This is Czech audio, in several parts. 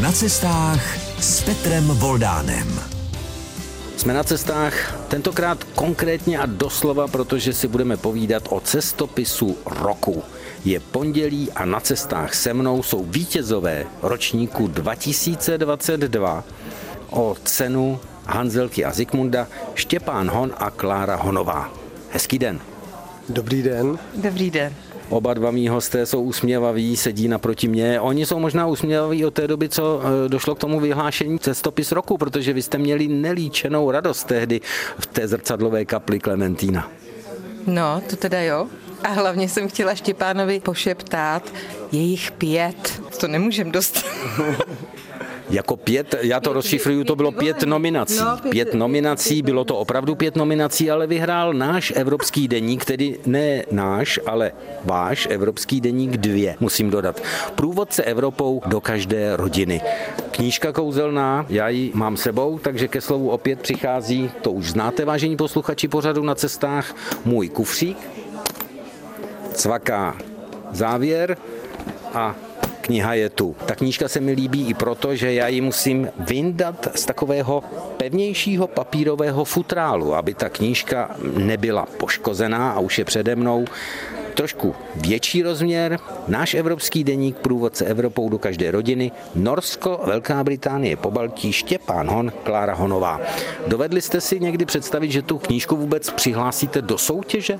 Na cestách s Petrem Voldánem. Jsme na cestách tentokrát konkrétně a doslova, protože si budeme povídat o cestopisu roku. Je pondělí a na cestách se mnou jsou vítězové ročníku 2022 o cenu Hanzelky a Zikmunda Štěpán Hon a Klára Honová. Hezký den. Dobrý den. Dobrý den. Oba dva mý hosté jsou usměvaví, sedí naproti mě. Oni jsou možná usměvaví od té doby, co eh, došlo k tomu vyhlášení cestopis roku, protože vy jste měli nelíčenou radost tehdy v té zrcadlové kapli Klementína. No, to teda jo. A hlavně jsem chtěla Štěpánovi pošeptát, je jich pět. To nemůžem dostat. Jako pět, já to rozšifruju, to bylo pět nominací. No, Pět nominací, bylo to opravdu pět nominací, ale vyhrál náš evropský deník, tedy ne náš, ale váš evropský deník dvě, musím dodat. Průvodce Evropou do každé rodiny. Knížka kouzelná, já ji mám sebou, takže ke slovu opět přichází, to už znáte, vážení posluchači pořadu na cestách, můj kufřík, cvaká závěr a kniha je tu. Ta knížka se mi líbí i proto, že já ji musím vyndat z takového pevnějšího papírového futrálu, aby ta knížka nebyla poškozená a už je přede mnou trošku větší rozměr, náš evropský deník průvodce Evropou do každé rodiny, Norsko, Velká Británie, Pobaltí, Štěpán Hon, Klára Honová. Dovedli jste si někdy představit, že tu knížku vůbec přihlásíte do soutěže?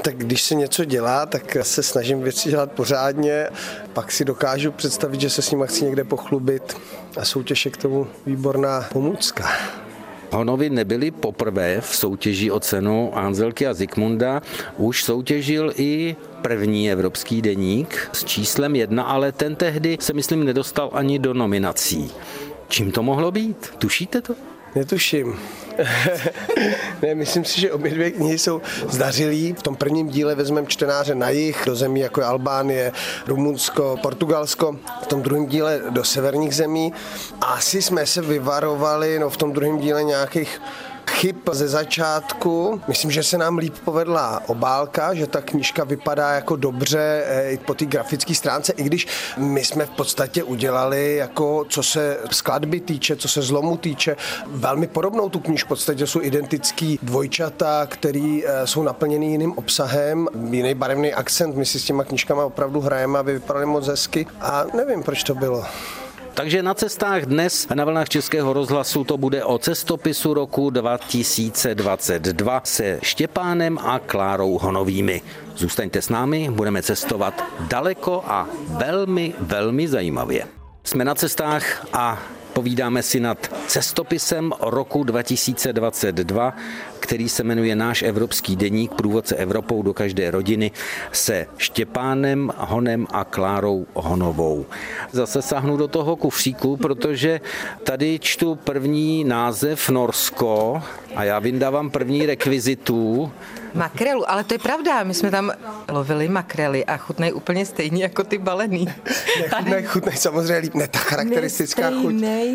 Tak když se něco dělá, tak se snažím věci dělat pořádně, pak si dokážu představit, že se s nimi chci někde pochlubit a soutěž je k tomu výborná pomůcka. Honovi nebyli poprvé v soutěži o cenu Anzelky a Zikmunda. Už soutěžil i první evropský deník s číslem jedna, ale ten tehdy se myslím nedostal ani do nominací. Čím to mohlo být? Tušíte to? Netuším. ne, myslím si, že obě dvě knihy jsou zdařilý. V tom prvním díle vezmeme čtenáře na jih, do zemí jako je Albánie, Rumunsko, Portugalsko. V tom druhém díle do severních zemí. Asi jsme se vyvarovali no, v tom druhém díle nějakých chyb ze začátku. Myslím, že se nám líp povedla obálka, že ta knížka vypadá jako dobře eh, i po té grafické stránce, i když my jsme v podstatě udělali, jako co se skladby týče, co se zlomu týče, velmi podobnou tu knížku. V podstatě jsou identický dvojčata, který eh, jsou naplněný jiným obsahem, jiný barevný akcent. My si s těma knížkama opravdu hrajeme, aby vypadaly moc hezky a nevím, proč to bylo. Takže na cestách dnes na vlnách Českého rozhlasu to bude o cestopisu roku 2022 se Štěpánem a Klárou Honovými. Zůstaňte s námi, budeme cestovat daleko a velmi, velmi zajímavě. Jsme na cestách a Povídáme si nad cestopisem roku 2022, který se jmenuje Náš evropský deník průvodce Evropou do každé rodiny se Štěpánem Honem a Klárou Honovou. Zase sáhnu do toho kufříku, protože tady čtu první název Norsko a já vyndávám první rekvizitu Makrelu, ale to je pravda, my jsme tam lovili makrely a chutnají úplně stejně jako ty balený. Nechutnej, chutnej samozřejmě líp, ne ta charakteristická ne, chuť.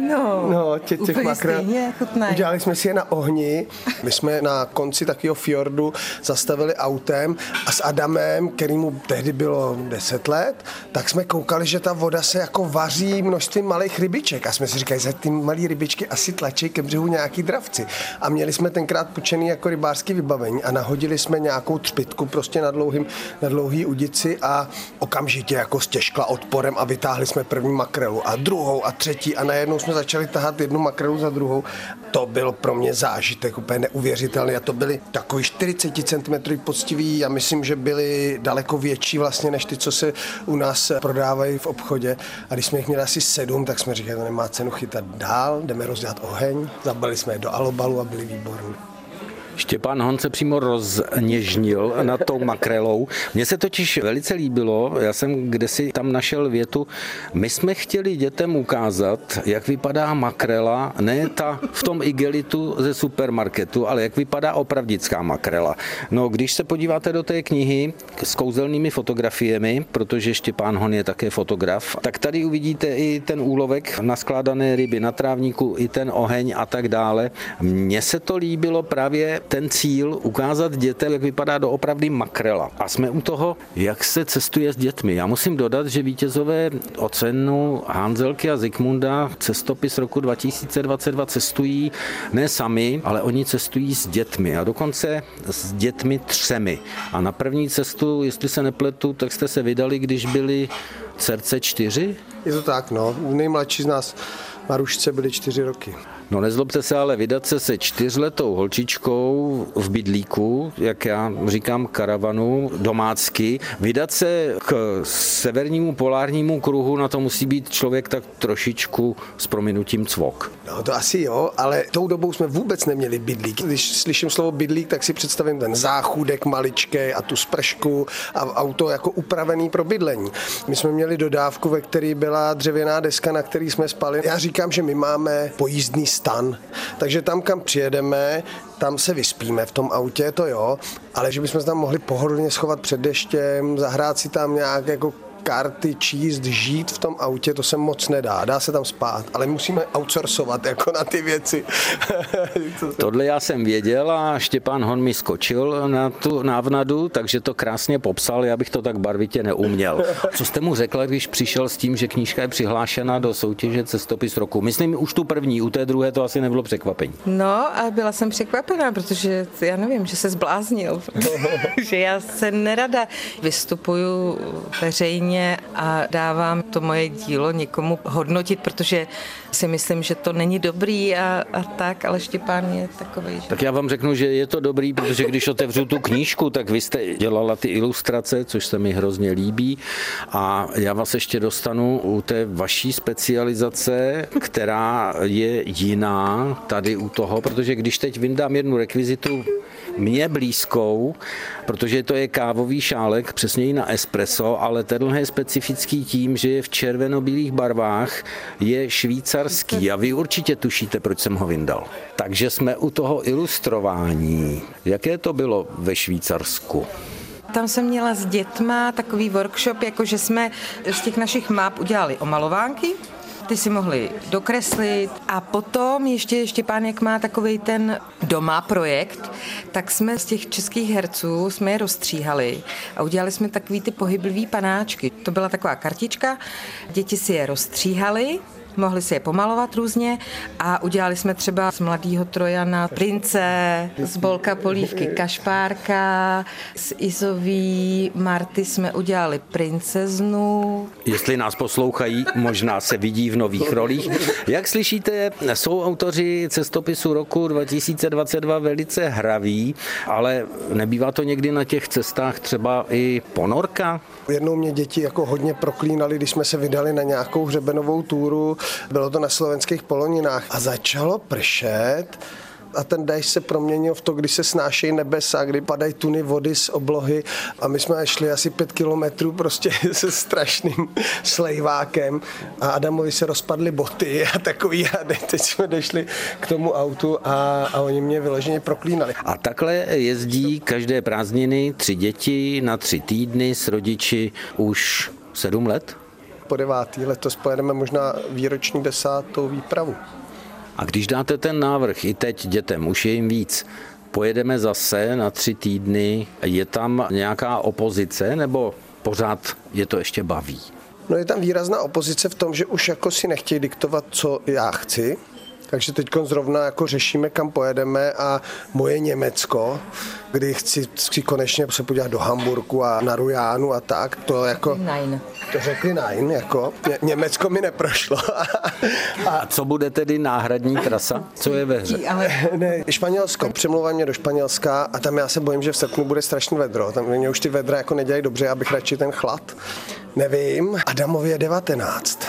no. No, tě, těch Úplně makrel. stejně. Udělali jsme si je na ohni. My jsme na konci takového fjordu zastavili autem a s Adamem, kterýmu tehdy bylo 10 let, tak jsme koukali, že ta voda se jako vaří množstvím malých rybiček. A jsme si říkali, že ty malé rybičky asi tlačí ke břehu nějaký dravci. A měli jsme tenkrát půjčený jako rybářský vybavení a nahodili jsme nějakou třpitku prostě na, dlouhým, na dlouhý udici a okamžitě jako stěžkla odporem a vytáhli jsme první makrelu a druhou a třetí a najednou jsme začali tahat jednu makrelu za druhou. To byl pro mě zážitek úplně neuvěřitelný a to byly takový 40 cm poctivý a myslím, že byly daleko větší vlastně než ty, co se u nás prodávají v obchodě. A když jsme jich měli asi sedm, tak jsme říkali, to nemá cenu chytat dál, jdeme rozdělat oheň, zabali jsme je do alobalu a byli barın. Štěpán Hon se přímo rozněžnil nad tou makrelou. Mně se totiž velice líbilo, já jsem kdesi tam našel větu, my jsme chtěli dětem ukázat, jak vypadá makrela, ne ta v tom igelitu ze supermarketu, ale jak vypadá opravdická makrela. No, když se podíváte do té knihy s kouzelnými fotografiemi, protože Štěpán Hon je také fotograf, tak tady uvidíte i ten úlovek na skládané ryby na trávníku, i ten oheň a tak dále. Mně se to líbilo právě ten cíl ukázat dětem, jak vypadá doopravdy makrela. A jsme u toho, jak se cestuje s dětmi. Já musím dodat, že vítězové ocenu Hanzelky a Zikmunda cestopis roku 2022 cestují ne sami, ale oni cestují s dětmi a dokonce s dětmi třemi. A na první cestu, jestli se nepletu, tak jste se vydali, když byli srdce čtyři? Je to tak, no. Nejmladší z nás Marušce byly čtyři roky. No nezlobte se, ale vydat se se čtyřletou holčičkou v bydlíku, jak já říkám karavanu domácky, vydat se k severnímu polárnímu kruhu, na to musí být člověk tak trošičku s prominutím cvok. No to asi jo, ale tou dobou jsme vůbec neměli bydlík. Když slyším slovo bydlík, tak si představím ten záchůdek maličký a tu spršku a auto jako upravený pro bydlení. My jsme měli dodávku, ve které byla dřevěná deska, na který jsme spali. Já říkám, že my máme pojízdný stan. Takže tam, kam přijedeme, tam se vyspíme v tom autě, to jo, ale že bychom se tam mohli pohodlně schovat před deštěm, zahrát si tam nějak jako karty číst, žít v tom autě, to se moc nedá. Dá se tam spát, ale musíme outsourcovat jako na ty věci. Tohle já jsem věděl a Štěpán Hon mi skočil na tu návnadu, takže to krásně popsal, já bych to tak barvitě neuměl. Co jste mu řekla, když přišel s tím, že knížka je přihlášena do soutěže Cestopis roku? Myslím už tu první, u té druhé to asi nebylo překvapení. No a byla jsem překvapená, protože já nevím, že se zbláznil. že já se nerada vystupuju veřejně mě a dávám to moje dílo někomu hodnotit, protože si myslím, že to není dobrý a, a tak, ale Štěpán je takový. Že... Tak já vám řeknu, že je to dobrý, protože když otevřu tu knížku, tak vy jste dělala ty ilustrace, což se mi hrozně líbí a já vás ještě dostanu u té vaší specializace, která je jiná tady u toho, protože když teď vyndám jednu rekvizitu mně blízkou, protože to je kávový šálek, přesněji na espresso, ale tenhle je specifický tím, že je v červeno-bílých barvách, je švýcarský a vy určitě tušíte, proč jsem ho vyndal. Takže jsme u toho ilustrování. Jaké to bylo ve Švýcarsku? Tam jsem měla s dětma takový workshop, jako že jsme z těch našich map udělali omalovánky, ty si mohli dokreslit a potom ještě Štěpán, jak má takový ten doma projekt, tak jsme z těch českých herců jsme je rozstříhali a udělali jsme takový ty pohyblivý panáčky. To byla taková kartička, děti si je rozstříhali mohli si je pomalovat různě a udělali jsme třeba z mladého Trojana prince, z Bolka Polívky Kašpárka, z Izový Marty jsme udělali princeznu. Jestli nás poslouchají, možná se vidí v nových rolích. Jak slyšíte, jsou autoři cestopisu roku 2022 velice hraví, ale nebývá to někdy na těch cestách třeba i ponorka? Jednou mě děti jako hodně proklínali, když jsme se vydali na nějakou hřebenovou túru. Bylo to na slovenských poloninách a začalo pršet a ten déšť se proměnil v to, kdy se snášejí nebesa, kdy padají tuny vody z oblohy a my jsme šli asi pět kilometrů prostě se strašným slejvákem a Adamovi se rozpadly boty a takový a teď jsme došli k tomu autu a, a oni mě vyloženě proklínali. A takhle jezdí každé prázdniny tři děti na tři týdny s rodiči už sedm let? Po devátý letos pojedeme možná výroční desátou výpravu. A když dáte ten návrh i teď dětem, už je jim víc, pojedeme zase na tři týdny, je tam nějaká opozice nebo pořád je to ještě baví? No je tam výrazná opozice v tom, že už jako si nechtějí diktovat, co já chci, takže teď zrovna jako řešíme, kam pojedeme a moje Německo, kdy chci, chci konečně se podívat do Hamburgu a na Rujánu a tak, to jako... Nein. To řekli nein, jako. Ně, Německo mi neprošlo. a co bude tedy náhradní trasa? Co je ve hře? Ale... Ne, Španělsko, přemlouvají mě do Španělska a tam já se bojím, že v srpnu bude strašný vedro. Tam mě už ty vedra jako nedělají dobře, abych radši ten chlad. Nevím. Adamově je 19.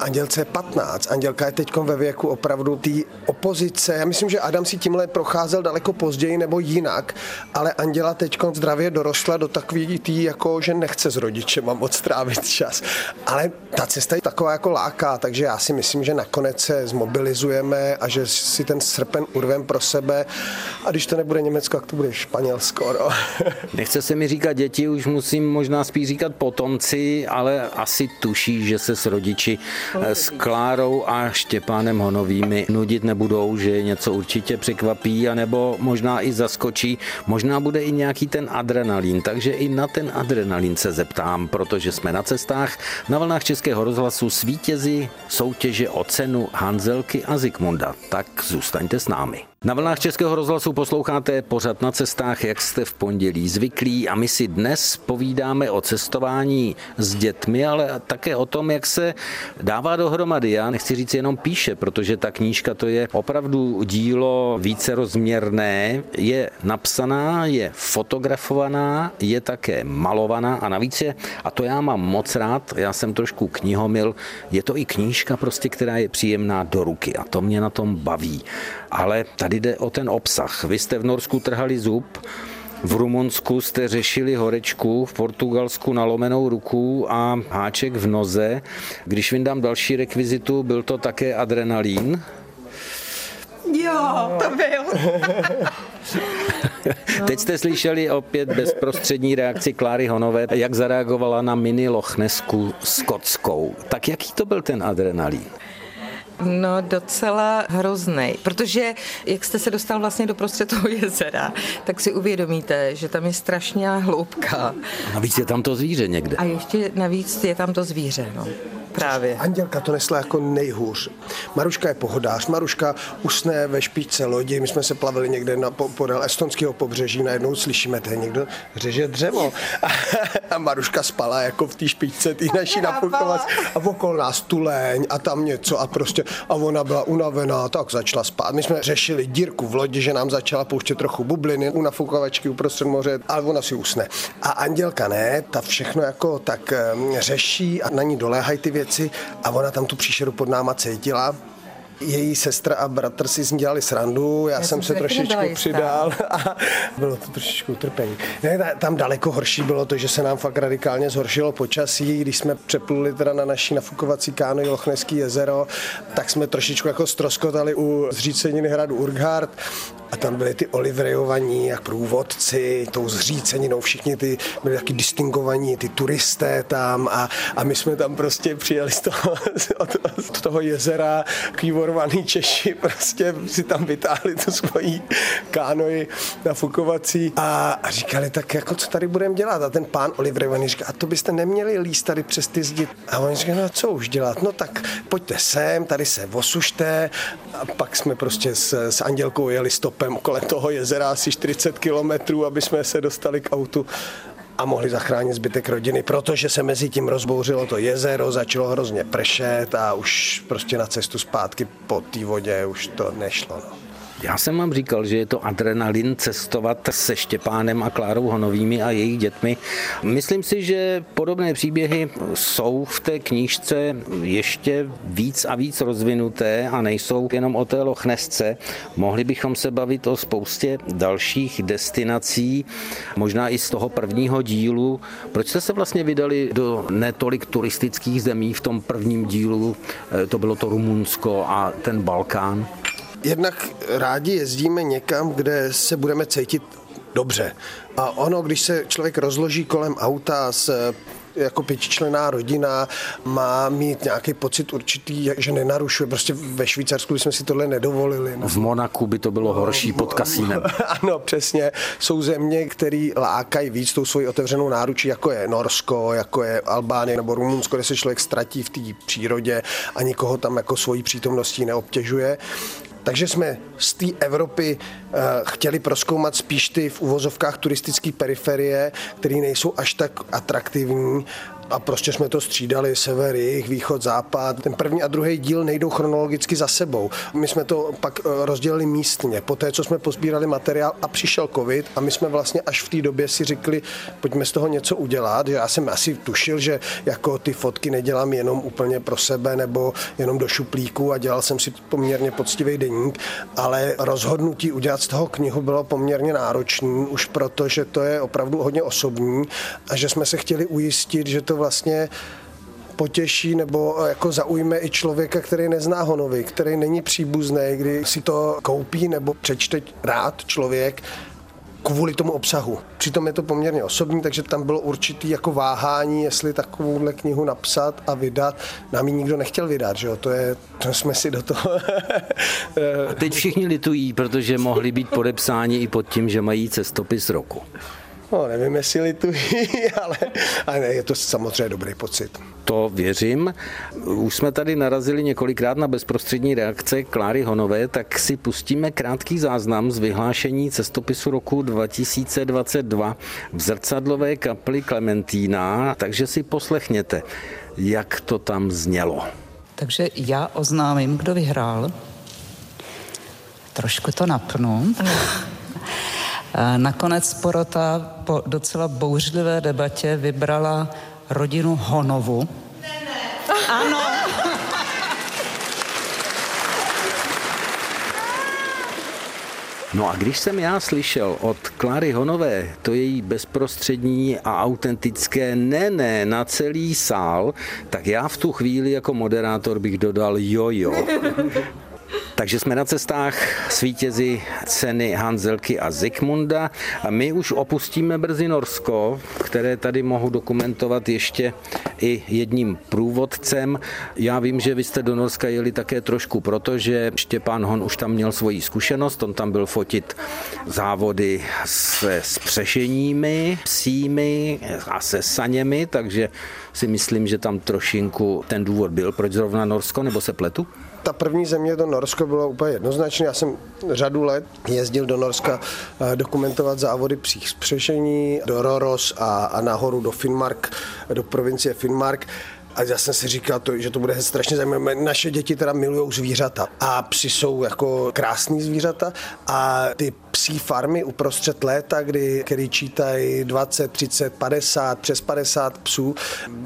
Andělce je 15. Andělka je teď ve věku opravdu té opozice. Já myslím, že Adam si tímhle procházel daleko později nebo jinak, ale Anděla teď zdravě dorostla do takový tý, jako že nechce s rodičema moc trávit čas. Ale ta cesta je taková jako láká, takže já si myslím, že nakonec se zmobilizujeme a že si ten srpen urvem pro sebe a když to nebude Německo, tak to bude Španělsko. No. Nechce se mi říkat děti, už musím možná spíš říkat potomci, ale asi tuší, že se s rodiči s Klárou a Štěpánem Honovými nudit nebudou, že něco určitě překvapí, anebo možná i zaskočí. Možná bude i nějaký ten adrenalin, takže i na ten adrenalin se zeptám, protože jsme na cestách na vlnách Českého rozhlasu s vítězi soutěže o cenu Hanzelky a Zikmunda. Tak zůstaňte s námi. Na vlnách Českého rozhlasu posloucháte pořad na cestách, jak jste v pondělí zvyklí a my si dnes povídáme o cestování s dětmi, ale také o tom, jak se dává dohromady. Já nechci říct jenom píše, protože ta knížka to je opravdu dílo více rozměrné, je napsaná, je fotografovaná, je také malovaná a navíc je, a to já mám moc rád, já jsem trošku knihomil, je to i knížka prostě, která je příjemná do ruky a to mě na tom baví. Ale tady jde o ten obsah. Vy jste v Norsku trhali zub, v Rumunsku jste řešili horečku, v Portugalsku nalomenou ruku a háček v noze. Když vyndám další rekvizitu, byl to také adrenalín. Jo, to byl. Teď jste slyšeli opět bezprostřední reakci Kláry Honové, jak zareagovala na mini Lochnesku skotskou. Tak jaký to byl ten adrenalín? No docela hrozný, protože jak jste se dostal vlastně do prostřed toho jezera, tak si uvědomíte, že tam je strašná hloubka. Navíc je tam to zvíře někde. A ještě navíc je tam to zvíře, no. Právě. Andělka to nesla jako nejhůř. Maruška je pohodář. Maruška usne ve špičce lodi. My jsme se plavili někde na, podél estonského pobřeží. Najednou slyšíme, že někdo řeže dřevo. A, a Maruška spala jako v té špičce té naší nafukovací. A okolo nás tuleň a tam něco a prostě a ona byla unavená, tak začala spát. My jsme řešili dírku v lodi, že nám začala pouštět trochu bubliny u nafukovačky uprostřed moře, ale ona si usne. A Andělka ne, ta všechno jako tak řeší a na ní doléhají ty věci věci a ona tam tu příšeru pod náma cítila. Její sestra a bratr si z ní dělali srandu, já, já jsem se trošičku přidal a bylo to trošičku utrpení. Ne, tam daleko horší bylo to, že se nám fakt radikálně zhoršilo počasí, když jsme přepluli teda na naší nafukovací káno Lochneské jezero, tak jsme trošičku jako stroskotali u zříceniny hradu Urghard a tam byly ty olivrejovaní jak průvodci, tou zříceninou, všichni ty byli taky distingovaní, ty turisté tam a, a my jsme tam prostě přijeli z toho, od toho jezera, kývorovaný Češi prostě si tam vytáhli tu svojí kánoji nafukovací a, a říkali tak jako co tady budeme dělat? A ten pán olivrejovaný říká, a to byste neměli líst tady přes ty zdi a oni říkají, no co už dělat, no tak pojďte sem, tady se osušte. A pak jsme prostě s, s Andělkou jeli stop stopem kolem toho jezera asi 40 kilometrů, aby jsme se dostali k autu a mohli zachránit zbytek rodiny, protože se mezi tím rozbouřilo to jezero, začalo hrozně pršet a už prostě na cestu zpátky po té vodě už to nešlo. No. Já jsem vám říkal, že je to adrenalin cestovat se Štěpánem a Klárou Honovými a jejich dětmi. Myslím si, že podobné příběhy jsou v té knížce ještě víc a víc rozvinuté a nejsou jenom o té Lochnesce. Mohli bychom se bavit o spoustě dalších destinací, možná i z toho prvního dílu. Proč jste se vlastně vydali do netolik turistických zemí v tom prvním dílu? Eh, to bylo to Rumunsko a ten Balkán. Jednak rádi jezdíme někam, kde se budeme cítit dobře. A ono, když se člověk rozloží kolem auta s jako pětičlená rodina má mít nějaký pocit určitý, že nenarušuje. Prostě ve Švýcarsku jsme si tohle nedovolili. V Monaku by to bylo horší pod kasínem. ano, přesně. Jsou země, které lákají víc tou svoji otevřenou náručí, jako je Norsko, jako je Albánie nebo Rumunsko, kde se člověk ztratí v té přírodě a nikoho tam jako svojí přítomností neobtěžuje. Takže jsme z té Evropy uh, chtěli proskoumat spíš ty v uvozovkách turistické periferie, které nejsou až tak atraktivní a prostě jsme to střídali, sever, jih, východ, západ. Ten první a druhý díl nejdou chronologicky za sebou. My jsme to pak eh, rozdělili místně. Po té, co jsme pozbírali materiál a přišel covid a my jsme vlastně až v té době si řekli, pojďme z toho něco udělat. Já jsem asi tušil, že jako ty fotky nedělám jenom úplně pro sebe nebo jenom do šuplíku a dělal jsem si poměrně poctivý deník, ale rozhodnutí udělat z toho knihu bylo poměrně náročné, už proto, že to je opravdu hodně osobní a že jsme se chtěli ujistit, že to vlastně potěší nebo jako zaujme i člověka, který nezná honovy, který není příbuzný, kdy si to koupí nebo přečte rád člověk, kvůli tomu obsahu. Přitom je to poměrně osobní, takže tam bylo určitý jako váhání, jestli takovouhle knihu napsat a vydat. Nám ji nikdo nechtěl vydat, že jo? To, je, to jsme si do toho... a teď všichni litují, protože mohli být podepsáni i pod tím, že mají cestopis roku. No, nevím, jestli litují, ale, ale je to samozřejmě dobrý pocit. To věřím. Už jsme tady narazili několikrát na bezprostřední reakce Kláry Honové, tak si pustíme krátký záznam z vyhlášení cestopisu roku 2022 v zrcadlové kapli Klementína, takže si poslechněte, jak to tam znělo. Takže já oznámím, kdo vyhrál. Trošku to napnu. Nakonec porota po docela bouřlivé debatě vybrala rodinu Honovu. Ne, ne. Ano. No a když jsem já slyšel od Klary Honové to její bezprostřední a autentické ne, ne na celý sál, tak já v tu chvíli jako moderátor bych dodal jojo. Takže jsme na cestách s vítězi ceny Hanzelky a Zikmunda a my už opustíme brzy Norsko, které tady mohu dokumentovat ještě i jedním průvodcem. Já vím, že vy jste do Norska jeli také trošku, protože Štěpán Hon už tam měl svoji zkušenost, on tam byl fotit závody se spřešeními, psími a se saněmi, takže si myslím, že tam trošinku ten důvod byl, proč zrovna Norsko, nebo se pletu? Ta první země, to Norsko, bylo úplně jednoznačné. Já jsem řadu let jezdil do Norska eh, dokumentovat závody psích zpřešení, do Roros a, a nahoru do Finnmark, do provincie Finnmark. A já jsem si říkal, to, že to bude strašně zajímavé. Naše děti teda milují zvířata a psi jsou jako krásný zvířata a ty psí farmy uprostřed léta, kdy, kdy čítají 20, 30, 50, přes 50 psů.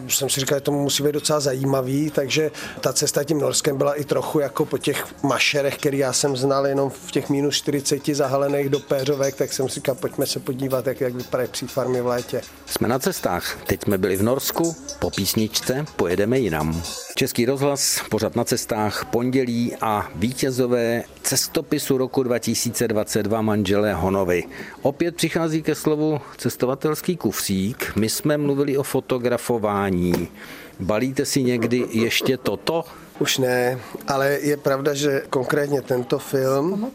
Jsem si říkal, že to musí být docela zajímavý, takže ta cesta tím Norskem byla i trochu jako po těch mašerech, který já jsem znal jenom v těch minus 40 zahalených do péřovek, tak jsem si říkal, pojďme se podívat, jak, jak vypadají psí farmy v létě. Jsme na cestách. Teď jsme byli v Norsku, po písničce pojedeme jinam. Český rozhlas, pořad na cestách, pondělí a vítězové cestopisu roku 2022 manželé Honovi. Opět přichází ke slovu cestovatelský kufřík. My jsme mluvili o fotografování. Balíte si někdy ještě toto? Už ne, ale je pravda, že konkrétně tento film...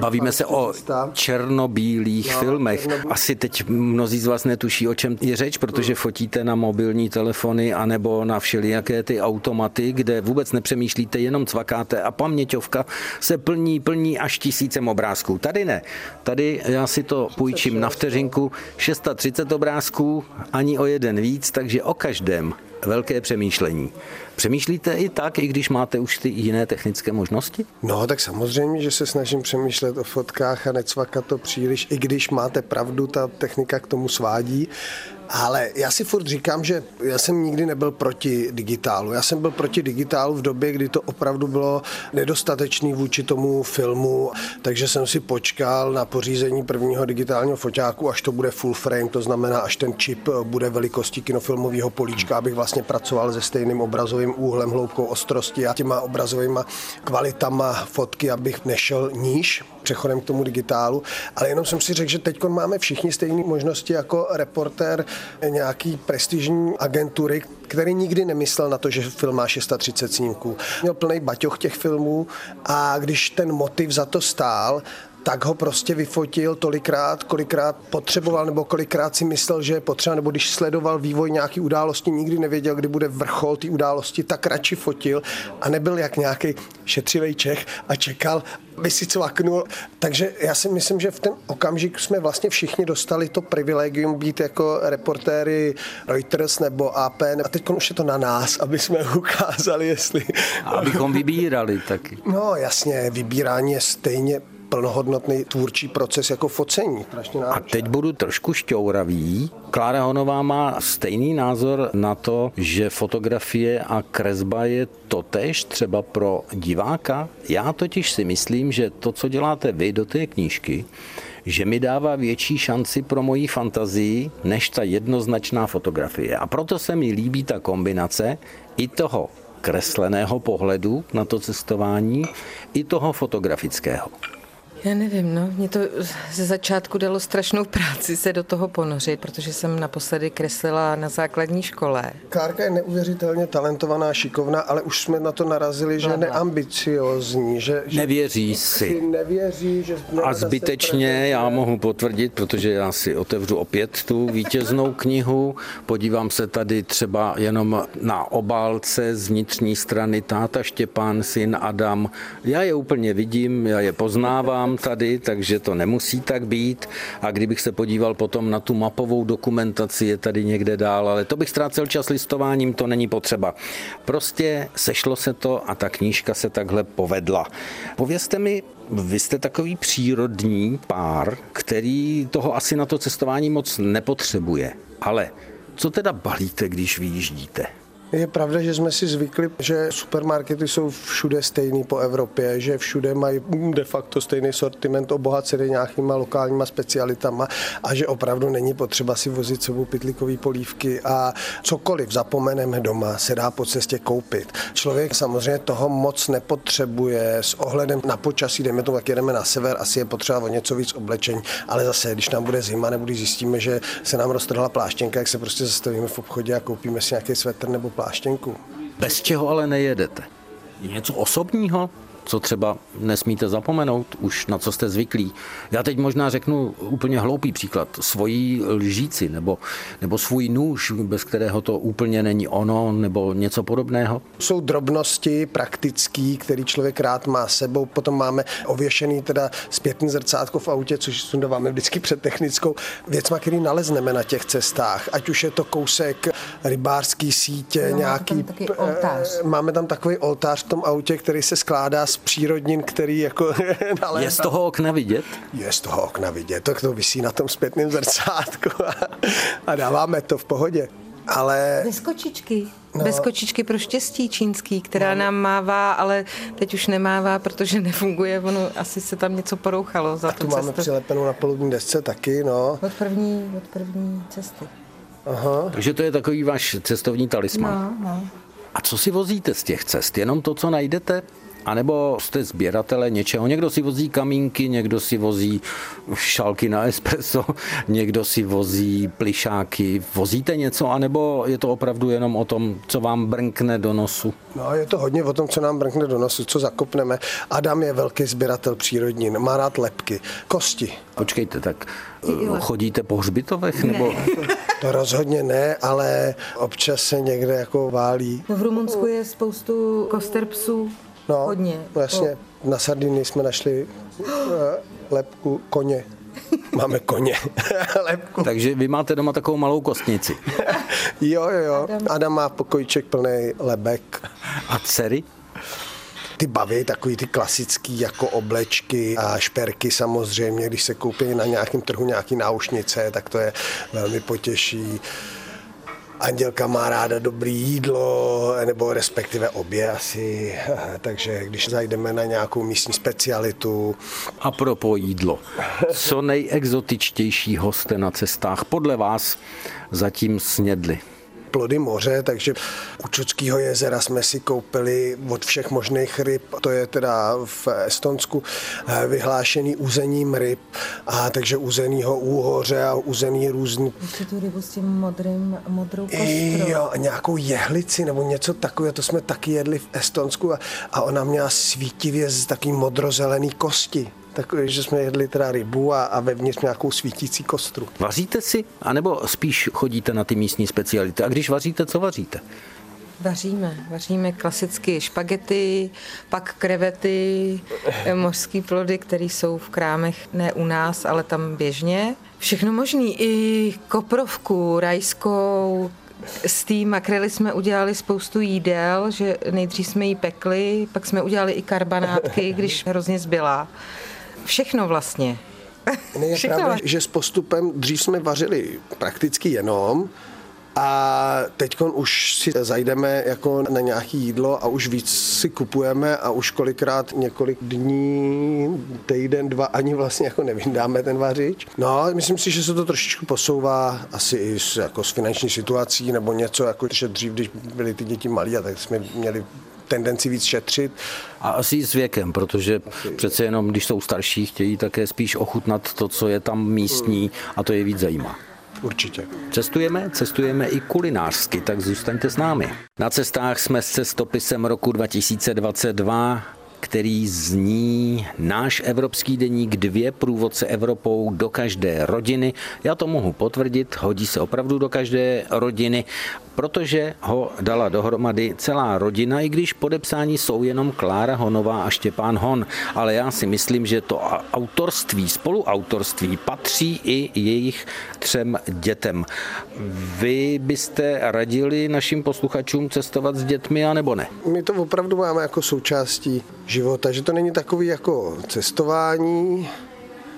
Bavíme se o černobílých no, filmech. Asi teď mnozí z vás netuší, o čem je řeč, protože fotíte na mobilní telefony anebo na všelijaké ty automaty, kde vůbec nepřemýšlíte, jenom cvakáte a paměťovka se plní, plní až tisícem obrázků. Tady ne. Tady já si to půjčím na vteřinku 630 obrázků, ani o jeden víc, takže o každém velké přemýšlení. Přemýšlíte i tak, i když máte už ty jiné technické možnosti? No, tak samozřejmě, že se snažím přemýšlet o fotkách a necvakat to příliš, i když máte pravdu, ta technika k tomu svádí. Ale já si furt říkám, že já jsem nikdy nebyl proti digitálu. Já jsem byl proti digitálu v době, kdy to opravdu bylo nedostatečný vůči tomu filmu, takže jsem si počkal na pořízení prvního digitálního foťáku, až to bude full frame, to znamená, až ten čip bude velikosti kinofilmového políčka, abych vlastně pracoval se stejným obrazovým úhlem, hloubkou ostrosti a těma obrazovými kvalitama fotky, abych nešel níž přechodem k tomu digitálu, ale jenom jsem si řekl, že teď máme všichni stejné možnosti jako reportér nějaký prestižní agentury, který nikdy nemyslel na to, že film má 630 snímků. Měl plný baťoch těch filmů a když ten motiv za to stál, tak ho prostě vyfotil tolikrát, kolikrát potřeboval, nebo kolikrát si myslel, že je potřeba, nebo když sledoval vývoj nějaký události, nikdy nevěděl, kdy bude vrchol té události, tak radši fotil a nebyl jak nějaký šetřivý Čech a čekal, by si cvaknul. Takže já si myslím, že v ten okamžik jsme vlastně všichni dostali to privilegium být jako reportéry Reuters nebo AP. A teď už je to na nás, aby jsme ukázali, jestli... A abychom vybírali taky. No jasně, vybírání je stejně plnohodnotný tvůrčí proces jako focení. A teď budu trošku šťouravý. Klára Honová má stejný názor na to, že fotografie a kresba je totež třeba pro diváka. Já totiž si myslím, že to, co děláte vy do té knížky, že mi dává větší šanci pro moji fantazii, než ta jednoznačná fotografie. A proto se mi líbí ta kombinace i toho kresleného pohledu na to cestování, i toho fotografického. Já nevím, no. Mě to ze začátku dalo strašnou práci se do toho ponořit, protože jsem naposledy kreslila na základní škole. Klárka je neuvěřitelně talentovaná, šikovná, ale už jsme na to narazili, že je neambiciozní, že, že Nevěří si. nevěří, že A zbytečně já mohu potvrdit, protože já si otevřu opět tu vítěznou knihu, podívám se tady třeba jenom na obálce z vnitřní strany táta Štěpán, syn Adam. Já je úplně vidím, já je poznávám tady, takže to nemusí tak být. A kdybych se podíval potom na tu mapovou dokumentaci, je tady někde dál, ale to bych ztrácel čas listováním, to není potřeba. Prostě sešlo se to a ta knížka se takhle povedla. Povězte mi, vy jste takový přírodní pár, který toho asi na to cestování moc nepotřebuje. Ale co teda balíte, když vyjíždíte? Je pravda, že jsme si zvykli, že supermarkety jsou všude stejný po Evropě, že všude mají de facto stejný sortiment obohacený nějakýma lokálníma specialitama a že opravdu není potřeba si vozit sebou pytlíkové polívky a cokoliv zapomeneme doma se dá po cestě koupit. Člověk samozřejmě toho moc nepotřebuje s ohledem na počasí, dejme tomu, jak jedeme na sever, asi je potřeba o něco víc oblečení, ale zase, když nám bude zima nebo když zjistíme, že se nám roztrhla pláštěnka, jak se prostě zastavíme v obchodě a koupíme si nějaký svetr nebo pláštěnku. Bez čeho ale nejedete? Je něco osobního? Co třeba nesmíte zapomenout, už na co jste zvyklí. Já teď možná řeknu úplně hloupý příklad. Svojí lžíci nebo, nebo svůj nůž, bez kterého to úplně není ono, nebo něco podobného. Jsou drobnosti praktický, který člověk rád má sebou. Potom máme ověšený teda zpětný zrcátko v autě, což sundáváme vždycky před technickou věcma, který nalezneme na těch cestách. Ať už je to kousek rybářský sítě, No, nějaký... tam taky oltář. eh, Máme tam takový oltář v tom autě, který se skládá z přírodnin, který jako nalézá. Je z toho okna vidět? Je z toho okna vidět, to, to visí na tom zpětném zrcátku a, a dáváme to v pohodě. Ale Bez kočičky. No. Bez kočičky pro štěstí čínský, která nám mává, ale teď už nemává, protože nefunguje. Ono asi se tam něco porouchalo za tu tu máme cestu. přilepenou na palubní desce taky, no. Od první, od první cesty. Aha. Takže to je takový váš cestovní talisman. No, no. A co si vozíte z těch cest? Jenom to, co najdete? A nebo jste sběratele něčeho? Někdo si vozí kamínky, někdo si vozí šalky na espresso, někdo si vozí plišáky. Vozíte něco, anebo je to opravdu jenom o tom, co vám brnkne do nosu? No, je to hodně o tom, co nám brnkne do nosu, co zakopneme. Adam je velký sběratel přírodnin, má rád lepky, kosti. Počkejte, tak eh, chodíte po hřbitovech? Nebo... To rozhodně ne, ale občas se někde jako válí. No v Rumunsku je spoustu koster psů. No, Hodně. Jasně, na Sardinii jsme našli uh, lepku koně. Máme koně. lepku. Takže vy máte doma takovou malou kostnici. Jo, jo, jo. Adam má pokojíček plný lebek. A dcery? Ty baví, takový ty klasický jako oblečky a šperky samozřejmě, když se koupí na nějakém trhu nějaký náušnice, tak to je velmi potěší. Andělka má ráda dobrý jídlo, nebo respektive obě asi, takže když zajdeme na nějakou místní specialitu, A pro jídlo. Co nejexotičtějšího jste na cestách podle vás zatím snědli? Plody moře, takže u Čudského jezera jsme si koupili od všech možných ryb, to je teda v Estonsku eh, vyhlášený úzením ryb, a takže úzenýho úhoře a úzený různý Ještě tu rybu s tím modrým, modrou kostrou. Jo, nějakou jehlici nebo něco takového, to jsme taky jedli v Estonsku a, a ona měla svítivě z taký modrozelený kosti. Takové, že jsme jedli teda rybu a, a vevnitř nějakou svítící kostru. Vaříte si, anebo spíš chodíte na ty místní speciality? A když vaříte, co vaříte? Vaříme, vaříme klasicky špagety, pak krevety, eh, mořský plody, které jsou v krámech ne u nás, ale tam běžně. Všechno možný, i koprovku, rajskou, z té makrely jsme udělali spoustu jídel, že nejdřív jsme ji pekli, pak jsme udělali i karbanátky, když hrozně zbyla. Všechno vlastně. Ne, je Všechno pravda, vař- že s postupem dřív jsme vařili prakticky jenom a teď už si zajdeme jako na nějaké jídlo a už víc si kupujeme a už kolikrát několik dní, týden, dva, ani vlastně jako nevyndáme ten vařič. No, myslím si, že se to trošičku posouvá asi i s, jako s finanční situací nebo něco, jako že dřív, když byly ty děti malí, a tak jsme měli tendenci víc šetřit. A asi s věkem, protože přece jenom, když jsou starší, chtějí také spíš ochutnat to, co je tam místní a to je víc zajímá. Určitě. Cestujeme, cestujeme i kulinářsky, tak zůstaňte s námi. Na cestách jsme s cestopisem roku 2022 který zní náš evropský deník dvě průvodce Evropou do každé rodiny. Já to mohu potvrdit, hodí se opravdu do každé rodiny protože ho dala dohromady celá rodina, i když podepsání jsou jenom Klára Honová a Štěpán Hon. Ale já si myslím, že to autorství, spoluautorství patří i jejich třem dětem. Vy byste radili našim posluchačům cestovat s dětmi, anebo ne? My to opravdu máme jako součástí života, že to není takový jako cestování,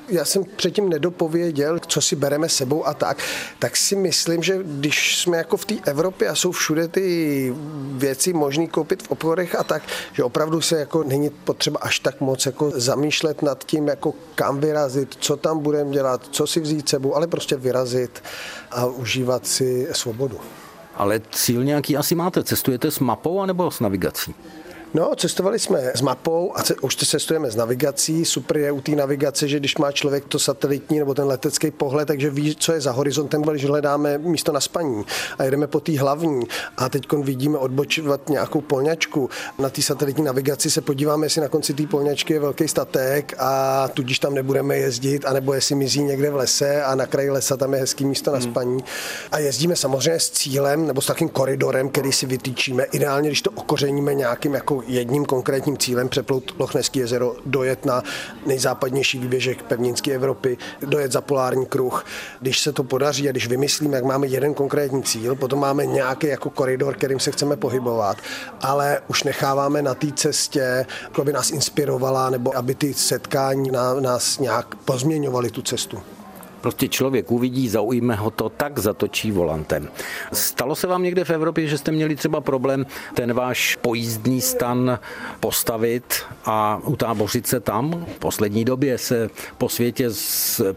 já jsem předtím nedopověděl, co si bereme sebou a tak, tak si myslím, že když jsme jako v té Evropě a jsou všude ty věci možné koupit v obchodech a tak, že opravdu se jako není potřeba až tak moc jako zamýšlet nad tím, jako kam vyrazit, co tam budeme dělat, co si vzít sebou, ale prostě vyrazit a užívat si svobodu. Ale cíl nějaký asi máte? Cestujete s mapou anebo s navigací? No, cestovali jsme s mapou a ce, už cestujeme s navigací. Super je u té navigace, že když má člověk to satelitní nebo ten letecký pohled, takže ví, co je za horizontem, když hledáme místo na spaní a jedeme po té hlavní a teď vidíme odbočovat nějakou polňačku. Na té satelitní navigaci se podíváme, jestli na konci té polňačky je velký statek a tudíž tam nebudeme jezdit, anebo jestli mizí někde v lese a na kraji lesa tam je hezký místo na hmm. spaní. A jezdíme samozřejmě s cílem nebo s takým koridorem, který si vytýčíme. Ideálně, když to okořeníme nějakým jako jedním konkrétním cílem přeplout Lochnesský jezero, dojet na nejzápadnější výběžek pevninské Evropy, dojet za polární kruh. Když se to podaří a když vymyslíme, jak máme jeden konkrétní cíl, potom máme nějaký jako koridor, kterým se chceme pohybovat, ale už necháváme na té cestě, aby nás inspirovala, nebo aby ty setkání nás nějak pozměňovaly tu cestu. Prostě člověk uvidí, zaujme ho to, tak zatočí volantem. Stalo se vám někde v Evropě, že jste měli třeba problém ten váš pojízdný stan postavit a utábořit se tam? V poslední době se po světě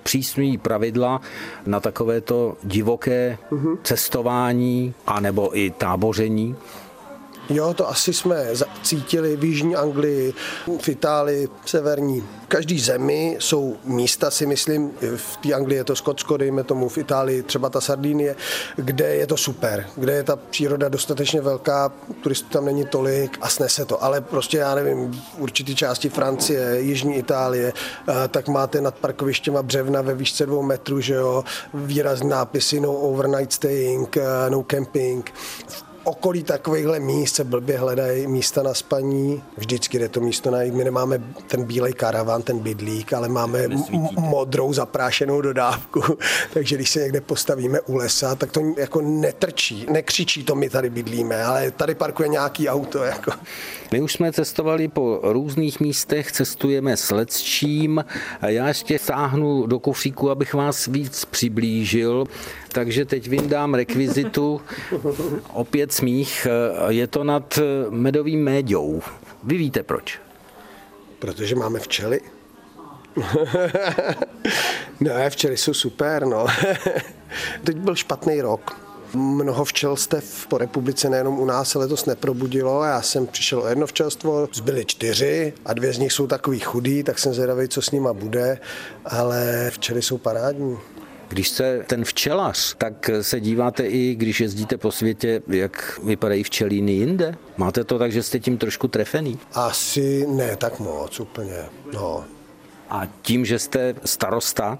přísňují pravidla na takovéto divoké cestování anebo i táboření. Jo, to asi jsme cítili v Jižní Anglii, v Itálii, v severní. V každý zemi jsou místa, si myslím, v té Anglii je to Skotsko, dejme tomu, v Itálii třeba ta Sardinie, kde je to super, kde je ta příroda dostatečně velká, turistů tam není tolik a snese to. Ale prostě já nevím, v určitý části Francie, Jižní Itálie, eh, tak máte nad parkovištěma břevna ve výšce dvou metrů, že jo, výrazný nápisy no overnight staying, eh, no camping. V okolí takovýchhle míst se blbě hledají místa na spaní. Vždycky jde to místo najít. My nemáme ten bílej karavan, ten bydlík, ale máme modrou zaprášenou dodávku. Takže když se někde postavíme u lesa, tak to jako netrčí, nekřičí to, my tady bydlíme, ale tady parkuje nějaký auto. Jako. My už jsme cestovali po různých místech, cestujeme s Lecčím. Já ještě sáhnu do kufříku, abych vás víc přiblížil. Takže teď vyndám rekvizitu. Opět smích. Je to nad medovým méďou. Vy víte proč? Protože máme včely. ne, včely jsou super, no. Teď byl špatný rok. Mnoho včelstev po republice nejenom u nás se letos neprobudilo. Já jsem přišel o jedno včelstvo, zbyly čtyři a dvě z nich jsou takový chudý, tak jsem zvědavý, co s nima bude, ale včely jsou parádní. Když jste ten včelař, tak se díváte i, když jezdíte po světě, jak vypadají včelíny jinde? Máte to tak, že jste tím trošku trefený? Asi ne tak moc úplně, no. A tím, že jste starosta,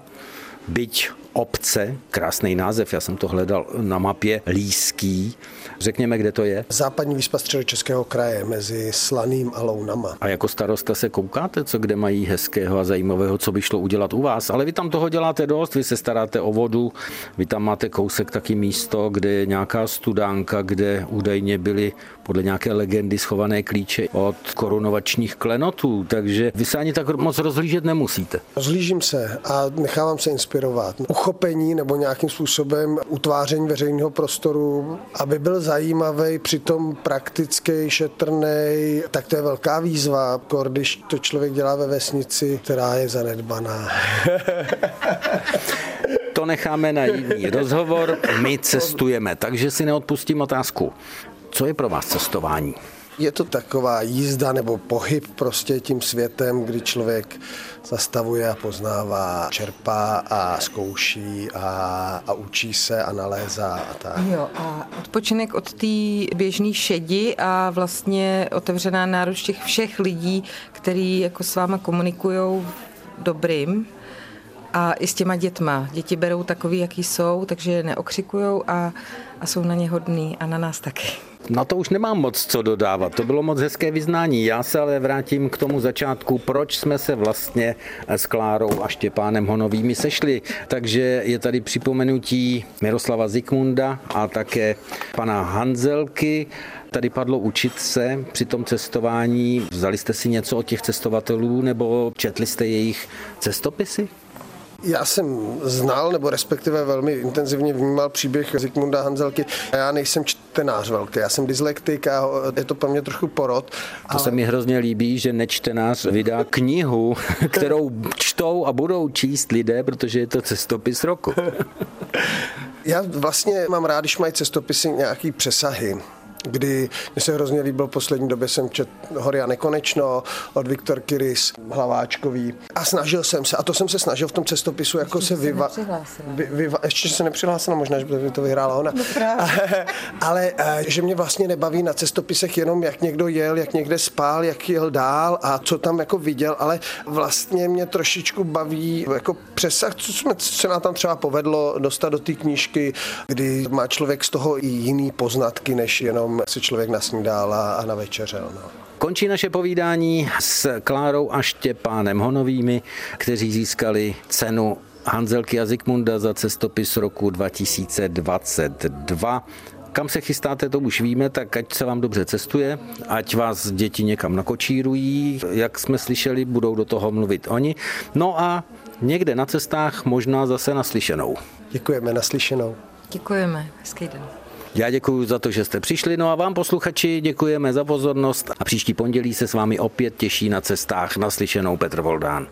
byť obce, krásný název, já jsem to hledal na mapě, Líský. Řekněme, kde to je? Západní výspa Českého kraje mezi Slaným a Lounama. A jako starosta se koukáte, co kde mají hezkého a zajímavého, co by šlo udělat u vás. Ale vy tam toho děláte dost, vy se staráte o vodu, vy tam máte kousek taky místo, kde je nějaká studánka, kde údajně byly podle nějaké legendy schované klíče od korunovačních klenotů, takže vy se ani tak moc rozhlížet nemusíte. Rozhlížím se a nechávám se inspirovat. Uchopení nebo nějakým způsobem utváření veřejného prostoru, aby byl zajímavý, přitom praktický, šetrný, tak to je velká výzva, když to člověk dělá ve vesnici, která je zanedbaná. to necháme na jiný rozhovor. My cestujeme, takže si neodpustím otázku. Co je pro vás cestování? Je to taková jízda nebo pohyb prostě tím světem, kdy člověk zastavuje a poznává, čerpá a zkouší a, a učí se a nalézá a tak. Jo, a odpočinek od té běžné šedi a vlastně otevřená náruč těch všech lidí, který jako s váma komunikují dobrým, a i s těma dětma. Děti berou takový, jaký jsou, takže neokřikujou a, a jsou na ně hodný a na nás taky. Na to už nemám moc co dodávat. To bylo moc hezké vyznání. Já se ale vrátím k tomu začátku, proč jsme se vlastně s Klárou a Štěpánem Honovými sešli. Takže je tady připomenutí Miroslava Zikmunda a také pana Hanzelky. Tady padlo učit se při tom cestování. Vzali jste si něco od těch cestovatelů nebo četli jste jejich cestopisy? Já jsem znal, nebo respektive velmi intenzivně vnímal příběh Zikmunda Hanzelky. Já nejsem čtenář velký, já jsem dyslektik a je to pro mě trochu porod. To ale... se mi hrozně líbí, že nečtenář vydá knihu, kterou čtou a budou číst lidé, protože je to cestopis roku. Já vlastně mám rád, když mají cestopisy nějaký přesahy kdy mi se hrozně líbil v poslední době jsem čet Hory a nekonečno od Viktor Kiris, Hlaváčkový. A snažil jsem se, a to jsem se snažil v tom cestopisu jako ještě se vyva, vy, vyva, ještě se nepřihlásila, možná, že by to vyhrála ona. No ale eh, že mě vlastně nebaví na cestopisech jenom, jak někdo jel, jak někde spál, jak jel dál a co tam jako viděl, ale vlastně mě trošičku baví jako přesah, co jsme, se nám tam třeba povedlo dostat do té knížky, kdy má člověk z toho i jiný poznatky, než jenom si člověk nasnídal a navečeřel. No. Končí naše povídání s Klárou a Štěpánem Honovými, kteří získali cenu Hanzelky a Zikmunda za cestopis roku 2022. Kam se chystáte, to už víme, tak ať se vám dobře cestuje, ať vás děti někam nakočírují, jak jsme slyšeli, budou do toho mluvit oni. No a někde na cestách možná zase naslyšenou. Děkujeme, naslyšenou. Děkujeme, hezký den. Já děkuji za to, že jste přišli, no a vám posluchači děkujeme za pozornost a příští pondělí se s vámi opět těší na cestách naslyšenou Petr Voldán.